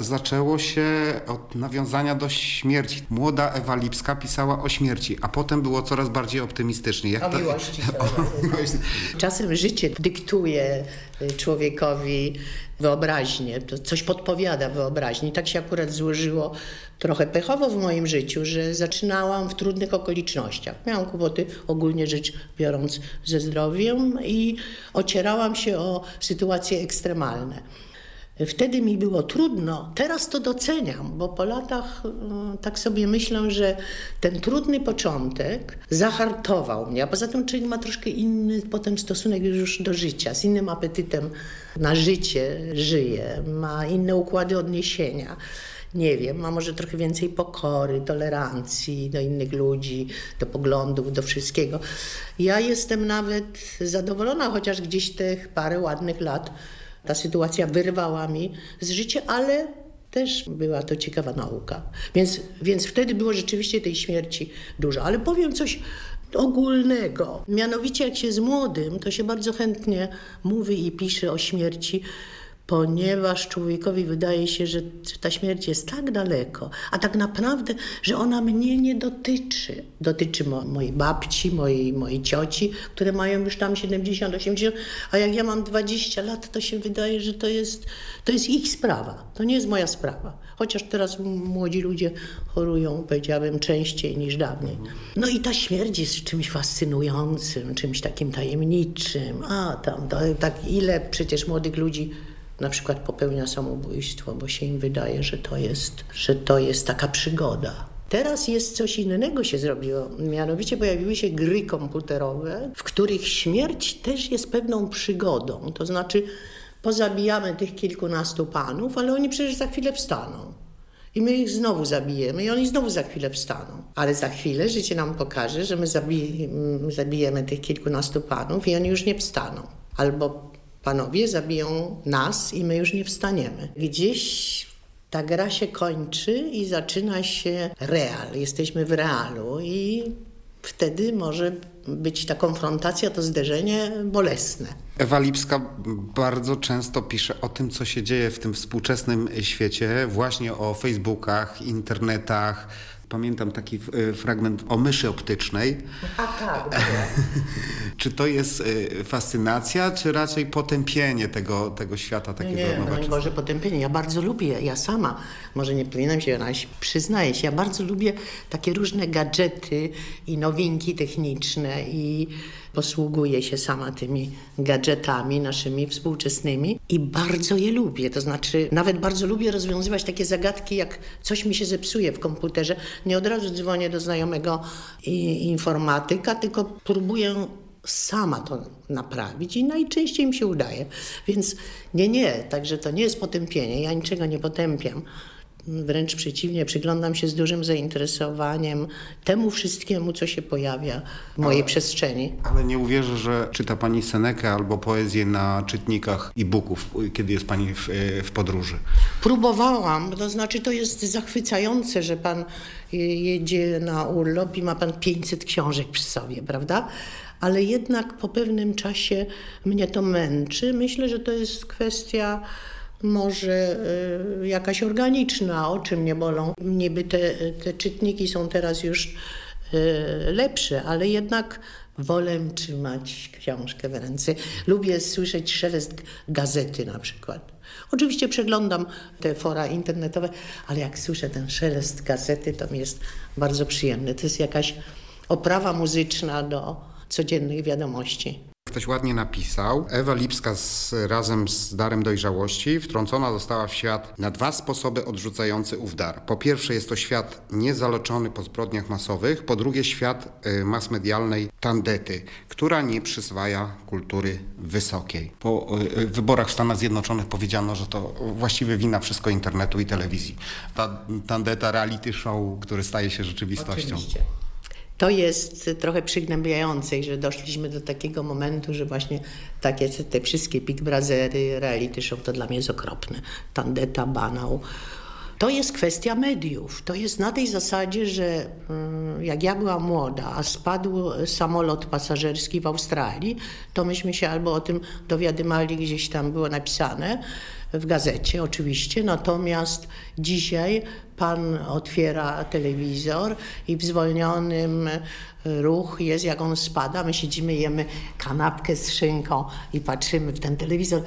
zaczęło się od nawiązania do śmierci. Młoda Ewa Lipska pisała o śmierci, a potem było coraz bardziej optymistycznie. Jak O to- miłości. o miłości. Czasem życie dyktuje y, człowiekowi wyobraźnię, to coś podpowiada wyobraźni. Tak się akurat złożyło trochę pechowo w moim życiu, że zaczynałam w trudnych okolicznościach. Miałam kłopoty ogólnie rzecz biorąc ze zdrowiem i ocierałam się o sytuacje ekstremalne. Wtedy mi było trudno, teraz to doceniam, bo po latach y, tak sobie myślę, że ten trudny początek zahartował mnie, a poza tym człowiek ma troszkę inny potem stosunek już do życia, z innym apetytem na życie żyje, ma inne układy odniesienia. Nie wiem, ma może trochę więcej pokory, tolerancji do innych ludzi, do poglądów, do wszystkiego. Ja jestem nawet zadowolona, chociaż gdzieś tych parę ładnych lat ta sytuacja wyrwała mi z życia, ale też była to ciekawa nauka. Więc, więc wtedy było rzeczywiście tej śmierci dużo. Ale powiem coś ogólnego. Mianowicie jak się jest młodym, to się bardzo chętnie mówi i pisze o śmierci, ponieważ człowiekowi wydaje się, że ta śmierć jest tak daleko, a tak naprawdę, że ona mnie nie dotyczy. Dotyczy mo mojej babci, mojej, mojej cioci, które mają już tam 70, 80, a jak ja mam 20 lat, to się wydaje, że to jest, to jest ich sprawa. To nie jest moja sprawa. Chociaż teraz młodzi ludzie chorują, powiedziałabym, częściej niż dawniej. No i ta śmierć jest czymś fascynującym, czymś takim tajemniczym. A tam, to, tak ile przecież młodych ludzi na przykład popełnia samobójstwo, bo się im wydaje, że to jest, że to jest taka przygoda. Teraz jest coś innego się zrobiło. Mianowicie pojawiły się gry komputerowe, w których śmierć też jest pewną przygodą. To znaczy pozabijamy tych kilkunastu panów, ale oni przecież za chwilę wstaną. I my ich znowu zabijemy i oni znowu za chwilę wstaną. Ale za chwilę życie nam pokaże, że my zabi m, zabijemy tych kilkunastu panów i oni już nie wstaną. Albo panowie zabiją nas i my już nie wstaniemy. Gdzieś ta gra się kończy i zaczyna się real. Jesteśmy w realu i wtedy może być ta konfrontacja, to zderzenie bolesne. Ewa Lipska bardzo często pisze o tym, co się dzieje w tym współczesnym świecie, właśnie o Facebookach, internetach. Pamiętam taki e, fragment o myszy optycznej. A tak, Czy to jest e, fascynacja, czy raczej potępienie tego, tego świata takiego Nie, no nowoczesnego? Boże, potępienie. Ja bardzo lubię, ja sama, może nie powinnam się na przyznaję się, ja bardzo lubię takie różne gadżety i nowinki techniczne i posługuję się sama tymi gadżetami naszymi współczesnymi i bardzo je lubię. To znaczy, nawet bardzo lubię rozwiązywać takie zagadki, jak coś mi się zepsuje w komputerze. Nie od razu dzwonię do znajomego informatyka, tylko próbuję sama to naprawić i najczęściej mi się udaje. Więc nie, nie, także to nie jest potępienie. Ja niczego nie potępiam. Wręcz przeciwnie, przyglądam się z dużym zainteresowaniem temu wszystkiemu, co się pojawia w mojej przestrzeni. Ale nie uwierzę, że czyta Pani Senekę albo poezję na czytnikach e-booków, kiedy jest Pani w, e, w podróży. Próbowałam, to znaczy to jest zachwycające, że pan y, jedzie na urlop i ma pan 500 książek przy sobie, prawda? Ale jednak po pewnym czasie mnie to męczy. Myślę, że to jest kwestia może y, jakaś organiczna, oczy mnie bolą. Niby te, te czytniki są teraz już y, lepsze, ale jednak wolę trzymać książkę w ręce. Lubię słyszeć szelest gazety na przykład. Oczywiście przeglądam te fora internetowe, ale jak słyszę ten szelest gazety, to mi jest bardzo przyjemny. To jest jakaś oprawa muzyczna do codziennych wiadomości. Ktoś ładnie napisał, Ewa Lipska z, razem z darem dojrzałości wtrącona została w świat na dwa sposoby odrzucający ów dar. Po pierwsze jest to świat niezaloczony po zbrodniach masowych, po drugie świat y, mas medialnej tandety, która nie przyswaja kultury wysokiej. Po y, y, wyborach w Stanach Zjednoczonych powiedziano, że to właściwie wina wszystko internetu i telewizji. Ta tandeta reality show, który staje się rzeczywistością. Oczywiście. To jest trochę przygnębiające, że doszliśmy do takiego momentu, że właśnie takie te, wszystkie Big Brothery, reality show to dla mnie jest okropne. Tandeta, banał. To jest kwestia mediów. To jest na tej zasadzie, że mm, jak ja byłam młoda, a spadł samolot pasażerski w Australii, to myśmy się albo o tym dowiadywali, gdzieś tam było napisane, w gazecie oczywiście, natomiast dzisiaj pan otwiera telewizor i w zwolnionym ruch jest, jak on spada, my siedzimy, jemy kanapkę z szynką i patrzymy w ten telewizor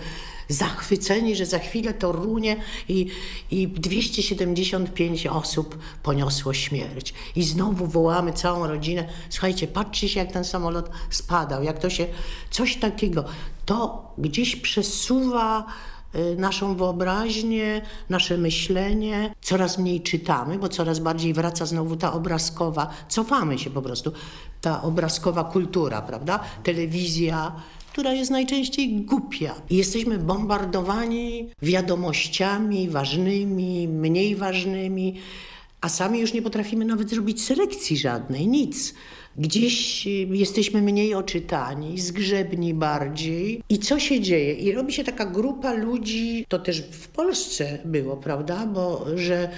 zachwyceni, że za chwilę to runie i, i 275 osób poniosło śmierć. I znowu wołamy całą rodzinę, słuchajcie, patrzcie się jak ten samolot spadał, jak to się, coś takiego. To gdzieś przesuwa naszą wyobraźnię, nasze myślenie. Coraz mniej czytamy, bo coraz bardziej wraca znowu ta obrazkowa, cofamy się po prostu, ta obrazkowa kultura, prawda? Telewizja, która jest najczęściej głupia. Jesteśmy bombardowani wiadomościami ważnymi, mniej ważnymi, a sami już nie potrafimy nawet zrobić selekcji żadnej, nic. Gdzieś y, jesteśmy mniej oczytani, zgrzebni bardziej. I co się dzieje? I robi się taka grupa ludzi, to też w Polsce było, prawda? Bo że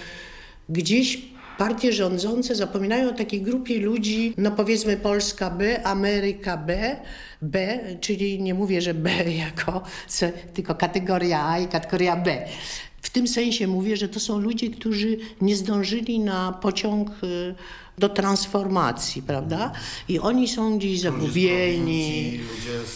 gdzieś partie rządzące zapominają o takiej grupie ludzi, no powiedzmy Polska B, Ameryka B, B, czyli nie mówię, że B jako, tylko kategoria A i kategoria B. W tym sensie mówię, że to są ludzie, którzy nie zdążyli na pociąg y, do transformacji, prawda? I oni są gdzieś zagubieni.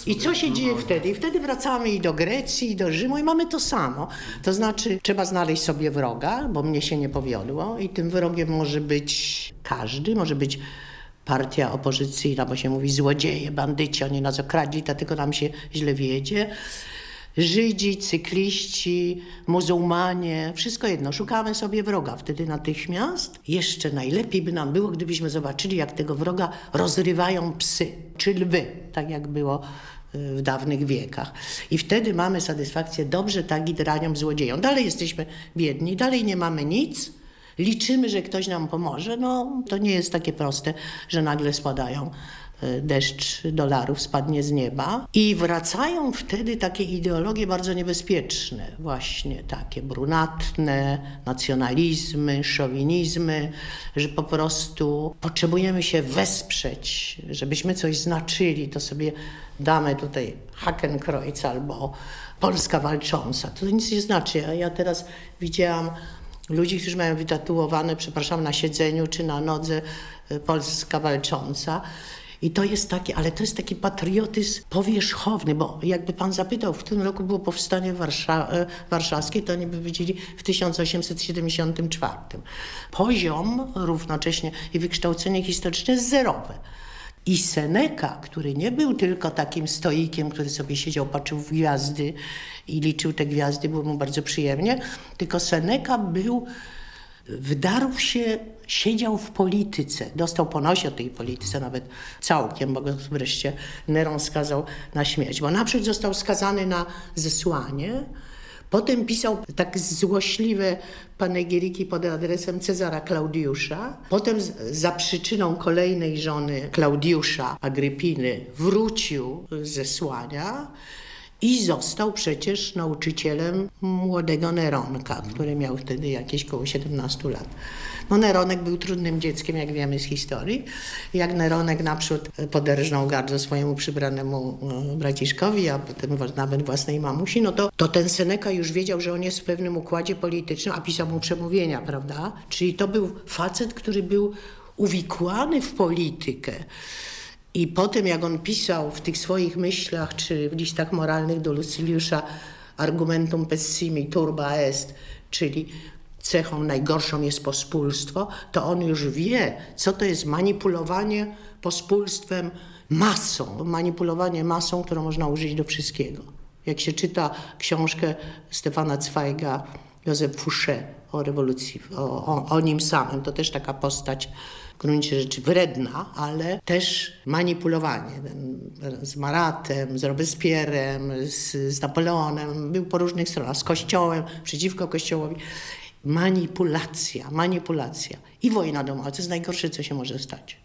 I co się dzieje wtedy? I wtedy wracamy i do Grecji, i do Rzymu i mamy to samo. To znaczy, trzeba znaleźć sobie wroga, bo mnie się nie powiodło i tym wrogiem może być każdy, może być partia opozycyjna, bo się mówi złodzieje, bandyci, oni nas okradli, dlatego nam się źle wiedzie. Żydzi, cykliści, muzułmanie, wszystko jedno. Szukamy sobie wroga wtedy natychmiast. Jeszcze najlepiej by nam było, gdybyśmy zobaczyli, jak tego wroga rozrywają psy czy lwy, tak jak było y, w dawnych wiekach. I wtedy mamy satysfakcję, dobrze tak i draniom złodziejom. Dalej jesteśmy biedni, dalej nie mamy nic. Liczymy, że ktoś nam pomoże. No, to nie jest takie proste, że nagle spadają deszcz dolarów spadnie z nieba. I wracają wtedy takie ideologie bardzo niebezpieczne, właśnie takie brunatne, nacjonalizmy, szowinizmy, że po prostu potrzebujemy się wesprzeć, żebyśmy coś znaczyli, to sobie damy tutaj Hakenkreuz albo Polska walcząca. To nic nie znaczy. A ja teraz widziałam ludzi, którzy mają wytatuowane, przepraszam, na siedzeniu czy na nodze y, Polska walcząca. I to jest taki, ale to jest taki patriotyzm powierzchowny, bo jakby pan zapytał, w którym roku było powstanie Warsza y, warszawskie, to oni by powiedzieli w 1874. Poziom równocześnie i wykształcenie historyczne jest zerowe. I Seneca, który nie był tylko takim stoikiem, który sobie siedział, patrzył w gwiazdy i liczył te gwiazdy, było mu bardzo przyjemnie, tylko Seneca był, wdarł się, siedział w polityce, dostał po nosie tej polityce nawet całkiem, bo go wreszcie Neron skazał na śmierć, bo naprzód został skazany na zesłanie, Potem pisał tak złośliwe panegiriki pod adresem Cezara Klaudiusza. Potem za przyczyną kolejnej żony Klaudiusza, Agrypiny, wrócił z zesłania i został przecież nauczycielem młodego Neronka, który miał wtedy jakieś koło 17 lat. No Neronek był trudnym dzieckiem, jak wiemy z historii. Jak Neronek naprzód poderżnął gardło swojemu przybranemu e, braciszkowi, a potem nawet własnej mamusi, no to, to ten Seneca już wiedział, że on jest w pewnym układzie politycznym, a pisał mu przemówienia, prawda? Czyli to był facet, który był uwikłany w politykę. I potem, jak on pisał w tych swoich myślach, czy w listach moralnych do Lucyliusza argumentum pessimi turba est, czyli cechą najgorszą jest pospólstwo, to on już wie, co to jest manipulowanie pospólstwem masą. Manipulowanie masą, którą można użyć do wszystkiego. Jak się czyta książkę Stefana Zweiga, Józef Fouché o rewolucji, o, o, o nim samym, to też taka postać w gruncie rzeczy wredna, ale też manipulowanie. Z Maratem, z Robespierrem, z, z Napoleonem, był po różnych stronach, z Kościołem, przeciwko Kościołowi. Manipulacja, manipulacja i wojna domowa. To jest najgorsze, co się może stać.